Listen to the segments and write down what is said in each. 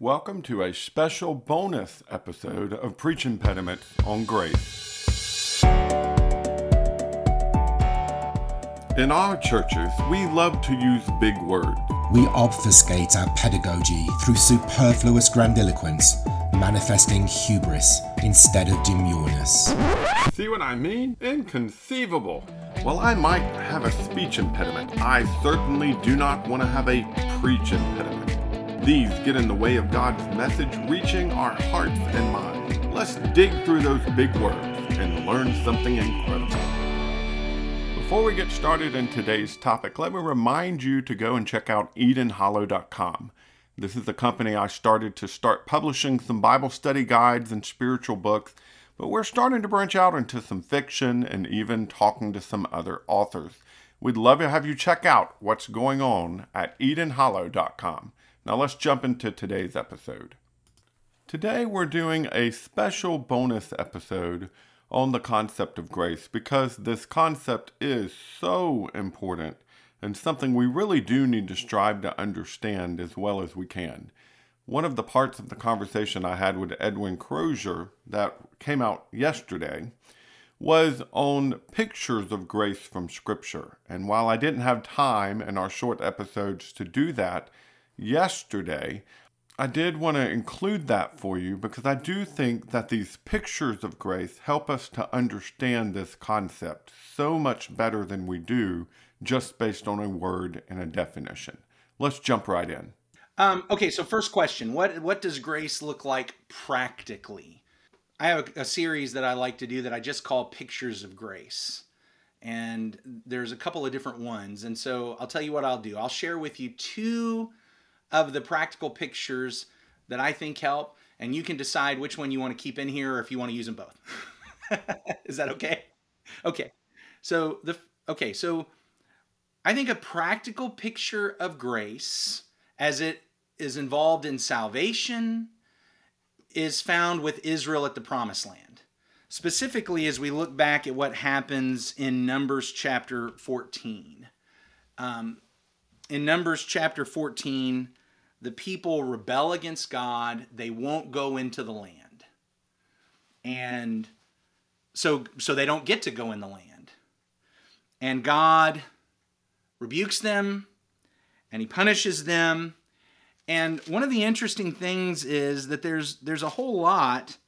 Welcome to a special bonus episode of Preach Impediment on Grace. In our churches, we love to use big words. We obfuscate our pedagogy through superfluous grandiloquence, manifesting hubris instead of demureness. See what I mean? Inconceivable. While I might have a speech impediment, I certainly do not want to have a preach impediment. These get in the way of God's message reaching our hearts and minds. Let's dig through those big words and learn something incredible. Before we get started in today's topic, let me remind you to go and check out EdenHollow.com. This is the company I started to start publishing some Bible study guides and spiritual books, but we're starting to branch out into some fiction and even talking to some other authors. We'd love to have you check out what's going on at EdenHollow.com. Now let's jump into today's episode. Today we're doing a special bonus episode on the concept of grace because this concept is so important and something we really do need to strive to understand as well as we can. One of the parts of the conversation I had with Edwin Crozier that came out yesterday was on pictures of grace from Scripture. And while I didn't have time in our short episodes to do that yesterday, I did want to include that for you because I do think that these pictures of grace help us to understand this concept so much better than we do just based on a word and a definition. Let's jump right in. Um, okay, so first question: what what does grace look like practically? I have a, a series that I like to do that I just call pictures of grace, and there's a couple of different ones. And so I'll tell you what I'll do. I'll share with you two of the practical pictures that I think help, and you can decide which one you want to keep in here or if you want to use them both. Is that okay? Okay. So the okay, so I think a practical picture of grace as it is involved in salvation is found with Israel at the promised land. Specifically, as we look back at what happens in Numbers chapter 14. Um, in Numbers chapter 14, the people rebel against God, they won't go into the land. And so so they don't get to go in the land. And God rebukes them and he punishes them. And one of the interesting things is that there's there's a whole lot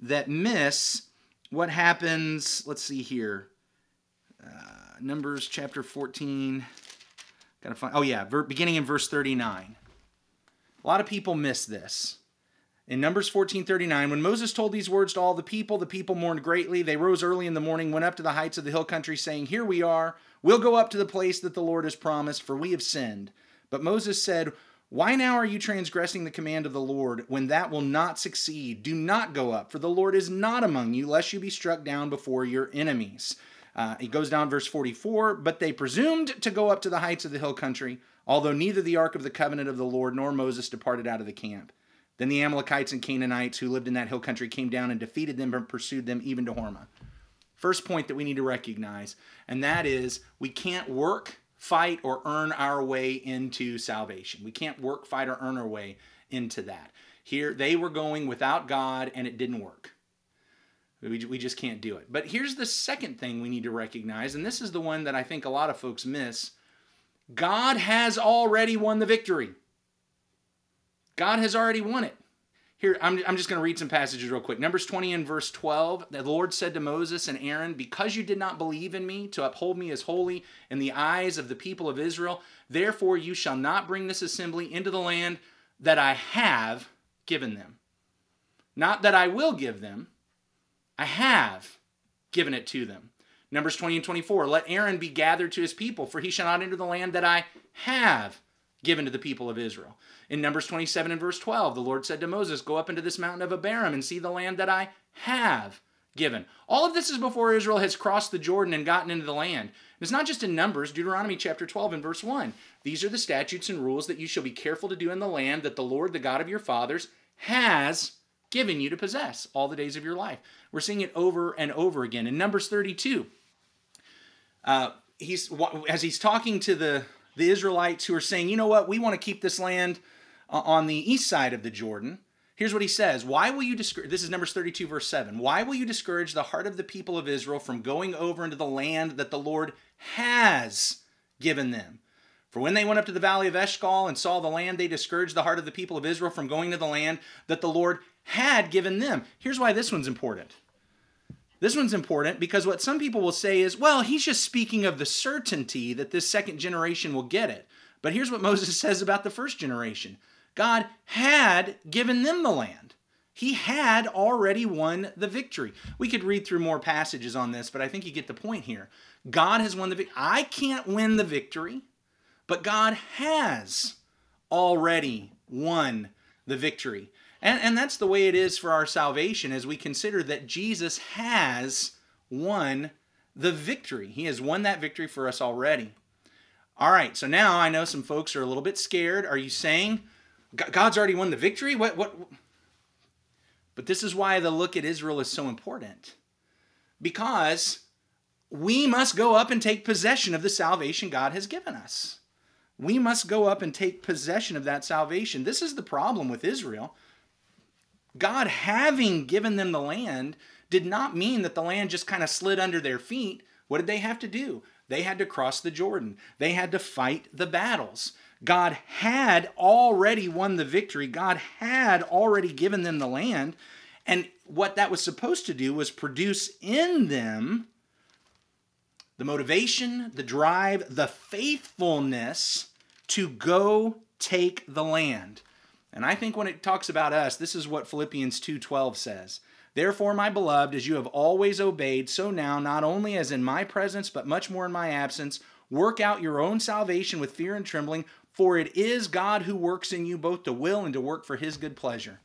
that miss what happens. Let's see here. Uh, Numbers chapter 14. Gotta find. Oh yeah, ver, beginning in verse 39. A lot of people miss this. In Numbers 14:39, when Moses told these words to all the people, the people mourned greatly. They rose early in the morning, went up to the heights of the hill country, saying, "Here we are. We'll go up to the place that the Lord has promised, for we have sinned." But Moses said, "Why now are you transgressing the command of the Lord, when that will not succeed? Do not go up, for the Lord is not among you, lest you be struck down before your enemies." Uh, it goes down verse 44, but they presumed to go up to the heights of the hill country, although neither the ark of the covenant of the Lord nor Moses departed out of the camp. Then the Amalekites and Canaanites who lived in that hill country came down and defeated them and pursued them even to Hormah. First point that we need to recognize, and that is we can't work, fight, or earn our way into salvation. We can't work, fight, or earn our way into that. Here, they were going without God and it didn't work. We, we just can't do it. But here's the second thing we need to recognize, and this is the one that I think a lot of folks miss God has already won the victory. God has already won it. Here, I'm, I'm just going to read some passages real quick. Numbers 20 and verse 12. The Lord said to Moses and Aaron, Because you did not believe in me to uphold me as holy in the eyes of the people of Israel, therefore you shall not bring this assembly into the land that I have given them. Not that I will give them, I have given it to them. Numbers 20 and 24. Let Aaron be gathered to his people, for he shall not enter the land that I have given to the people of Israel. In Numbers 27 and verse 12, the Lord said to Moses, Go up into this mountain of Abarim and see the land that I have given. All of this is before Israel has crossed the Jordan and gotten into the land. It's not just in Numbers, Deuteronomy chapter 12 and verse 1. These are the statutes and rules that you shall be careful to do in the land that the Lord, the God of your fathers, has given you to possess all the days of your life. We're seeing it over and over again. In Numbers 32, uh, he's as he's talking to the the Israelites who are saying, you know what, we want to keep this land on the east side of the Jordan. Here's what he says Why will you discourage? This is Numbers 32, verse 7. Why will you discourage the heart of the people of Israel from going over into the land that the Lord has given them? For when they went up to the valley of Eshcol and saw the land, they discouraged the heart of the people of Israel from going to the land that the Lord had given them. Here's why this one's important. This one's important because what some people will say is, well, he's just speaking of the certainty that this second generation will get it. But here's what Moses says about the first generation God had given them the land. He had already won the victory. We could read through more passages on this, but I think you get the point here. God has won the victory. I can't win the victory, but God has already won the victory. And, and that's the way it is for our salvation as we consider that Jesus has won the victory. He has won that victory for us already. All right, so now I know some folks are a little bit scared. Are you saying God's already won the victory? What what But this is why the look at Israel is so important. Because we must go up and take possession of the salvation God has given us. We must go up and take possession of that salvation. This is the problem with Israel. God having given them the land did not mean that the land just kind of slid under their feet. What did they have to do? They had to cross the Jordan. They had to fight the battles. God had already won the victory. God had already given them the land. And what that was supposed to do was produce in them the motivation, the drive, the faithfulness to go take the land. And I think when it talks about us, this is what Philippians 2:12 says. Therefore, my beloved, as you have always obeyed, so now, not only as in my presence, but much more in my absence, work out your own salvation with fear and trembling, for it is God who works in you both to will and to work for his good pleasure.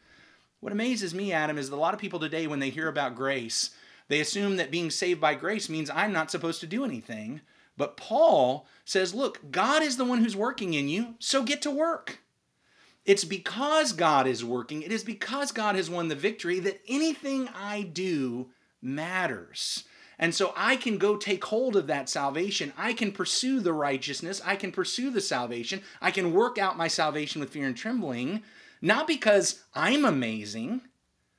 What amazes me, Adam, is that a lot of people today, when they hear about grace, they assume that being saved by grace means I'm not supposed to do anything. But Paul says, look, God is the one who's working in you, so get to work. It's because God is working, it is because God has won the victory that anything I do matters. And so I can go take hold of that salvation. I can pursue the righteousness. I can pursue the salvation. I can work out my salvation with fear and trembling, not because I'm amazing,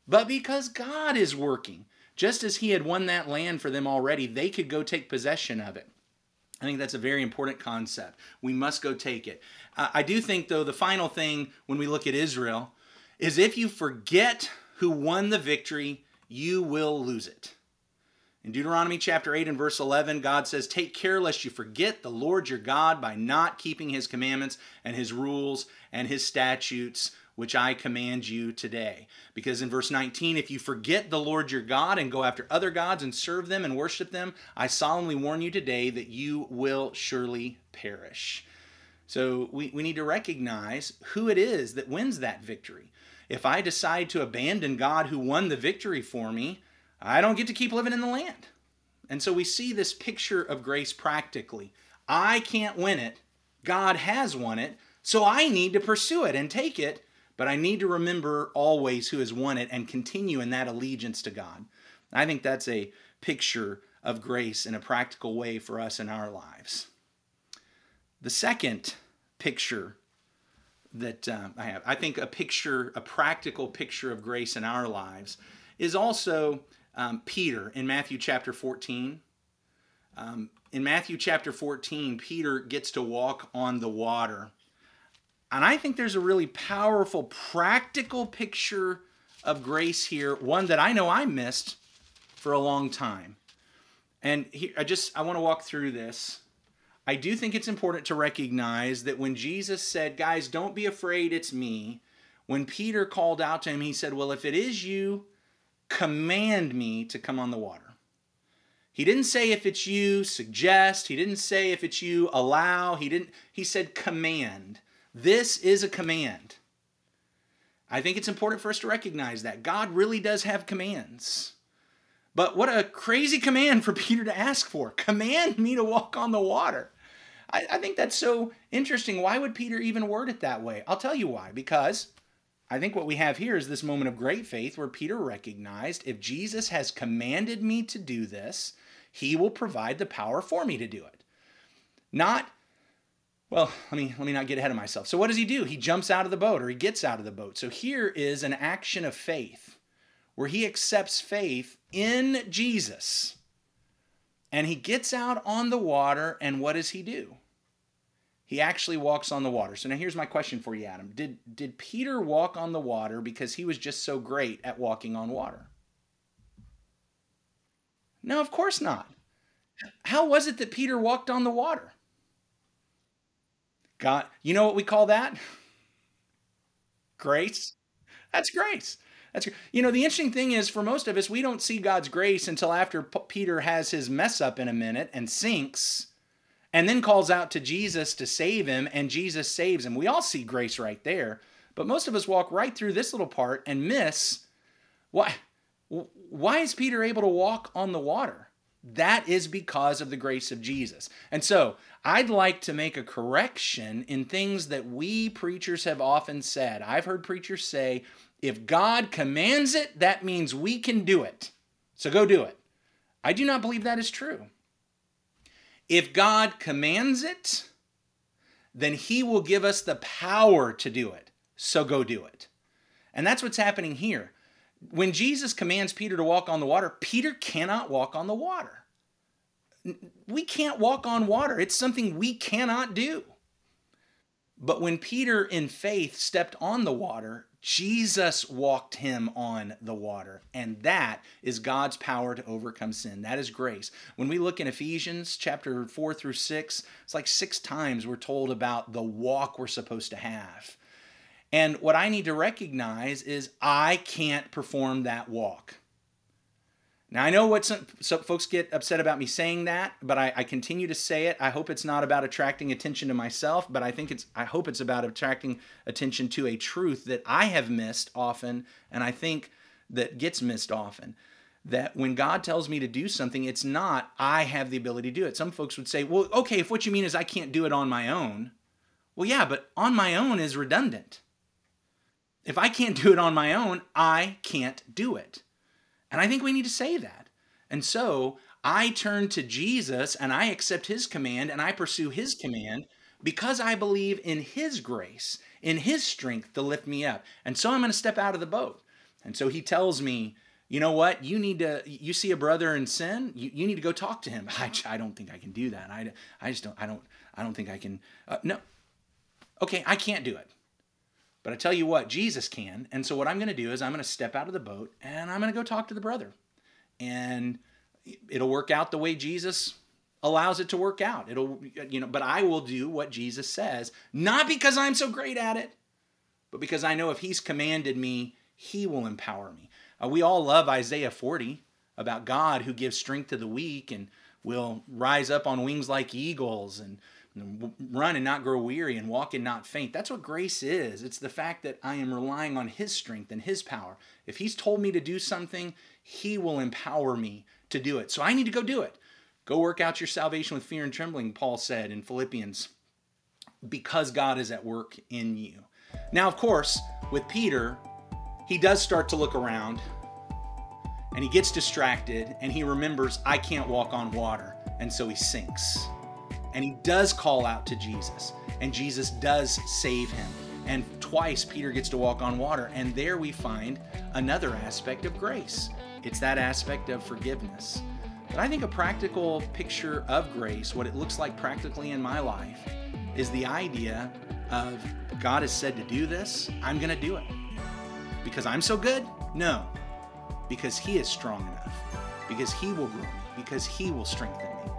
but because God is working. Just as He had won that land for them already, they could go take possession of it. I think that's a very important concept. We must go take it. Uh, I do think, though, the final thing when we look at Israel is if you forget who won the victory, you will lose it. In Deuteronomy chapter 8 and verse 11, God says, Take care lest you forget the Lord your God by not keeping his commandments and his rules and his statutes which I command you today. Because in verse 19, if you forget the Lord your God and go after other gods and serve them and worship them, I solemnly warn you today that you will surely perish. So we, we need to recognize who it is that wins that victory. If I decide to abandon God who won the victory for me, I don't get to keep living in the land. And so we see this picture of grace practically. I can't win it, God has won it, so I need to pursue it and take it but I need to remember always who has won it and continue in that allegiance to God. I think that's a picture of grace in a practical way for us in our lives. The second picture that uh, I have, I think a picture, a practical picture of grace in our lives, is also um, Peter in Matthew chapter 14. Um, in Matthew chapter 14, Peter gets to walk on the water. And I think there's a really powerful, practical picture of grace here, one that I know I missed for a long time. And here, I just I want to walk through this. I do think it's important to recognize that when Jesus said, "Guys, don't be afraid, it's me." When Peter called out to him, he said, "Well, if it is you, command me to come on the water." He didn't say if it's you, suggest. He didn't say if it's you, allow. He didn't he said command. This is a command. I think it's important for us to recognize that God really does have commands. But what a crazy command for Peter to ask for. Command me to walk on the water. I, I, think that's so interesting. Why would Peter even word it that way? I'll tell you why. Because I think what we have here is this moment of great faith where Peter recognized if Jesus has commanded me to do this, he will provide the power for me to do it. Not Well, let me let me not get ahead of myself. So what does he do? He jumps out of the boat or he gets out of the boat. So here is an action of faith where he accepts faith in Jesus. And he gets out on the water and what does he do? He actually walks on the water. So now here's my question for you, Adam. Did did Peter walk on the water because he was just so great at walking on water? No, of course not. How was it that Peter walked on the water? God, you know what we call that? Grace. That's grace. That's you know the interesting thing is for most of us we don't see God's grace until after P- Peter has his mess up in a minute and sinks and then calls out to Jesus to save him and Jesus saves him. We all see grace right there. But most of us walk right through this little part and miss why why is Peter able to walk on the water? That is because of the grace of Jesus. And so I'd like to make a correction in things that we preachers have often said. I've heard preachers say, if God commands it, that means we can do it. So go do it. I do not believe that is true. If God commands it, then he will give us the power to do it. So go do it. And that's what's happening here. When Jesus commands Peter to walk on the water, Peter cannot walk on the water we can't walk on water. It's something we cannot do. But when Peter, in faith, stepped on the water, Jesus walked him on the water. And that is God's power to overcome sin. That is grace. When we look in Ephesians chapter 4 through 6, it's like six times we're told about the walk we're supposed to have. And what I need to recognize is I can't perform that walk. Now, I know what some, some, folks get upset about me saying that, but I, I, continue to say it. I hope it's not about attracting attention to myself, but I think it's, I hope it's about attracting attention to a truth that I have missed often, and I think that gets missed often. That when God tells me to do something, it's not I have the ability to do it. Some folks would say, well, okay, if what you mean is I can't do it on my own, well, yeah, but on my own is redundant. If I can't do it on my own, I can't do it. And I think we need to say that. And so I turn to Jesus and I accept his command and I pursue his command because I believe in his grace, in his strength to lift me up. And so I'm going to step out of the boat. And so he tells me, you know what? You need to, you see a brother in sin, you, you need to go talk to him. I, I don't think I can do that. I, I just don't, I don't, I don't think I can. Uh, no. Okay, I can't do it. But I tell you what, Jesus can. And so what I'm going to do is I'm going to step out of the boat and I'm going to go talk to the brother. And it'll work out the way Jesus allows it to work out. It'll you know, but I will do what Jesus says, not because I'm so great at it, but because I know if he's commanded me, he will empower me. Uh, we all love Isaiah 40 about God who gives strength to the weak and will rise up on wings like eagles and run and not grow weary and walk and not faint. That's what grace is. It's the fact that I am relying on His strength and His power. If He's told me to do something, He will empower me to do it. So I need to go do it. Go work out your salvation with fear and trembling, Paul said in Philippians, because God is at work in you. Now, of course, with Peter, he does start to look around and he gets distracted and he remembers, I can't walk on water. And so he sinks. And he does call out to Jesus, and Jesus does save him. And twice Peter gets to walk on water. And there we find another aspect of grace it's that aspect of forgiveness. But I think a practical picture of grace, what it looks like practically in my life, is the idea of God has said to do this, I'm going to do it. Because I'm so good? No. Because He is strong enough. Because He will grow me. Because He will strengthen me.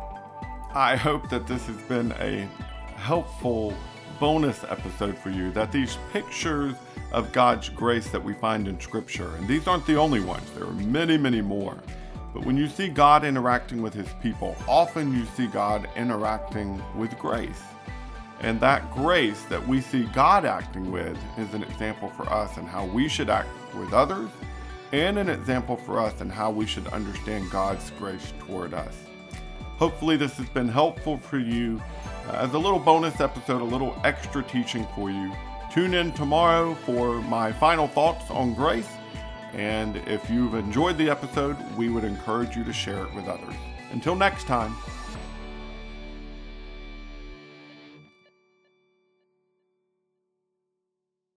I hope that this has been a helpful bonus episode for you. That these pictures of God's grace that we find in Scripture, and these aren't the only ones, there are many, many more. But when you see God interacting with His people, often you see God interacting with grace. And that grace that we see God acting with is an example for us in how we should act with others, and an example for us in how we should understand God's grace toward us. Hopefully, this has been helpful for you uh, as a little bonus episode, a little extra teaching for you. Tune in tomorrow for my final thoughts on grace. And if you've enjoyed the episode, we would encourage you to share it with others. Until next time,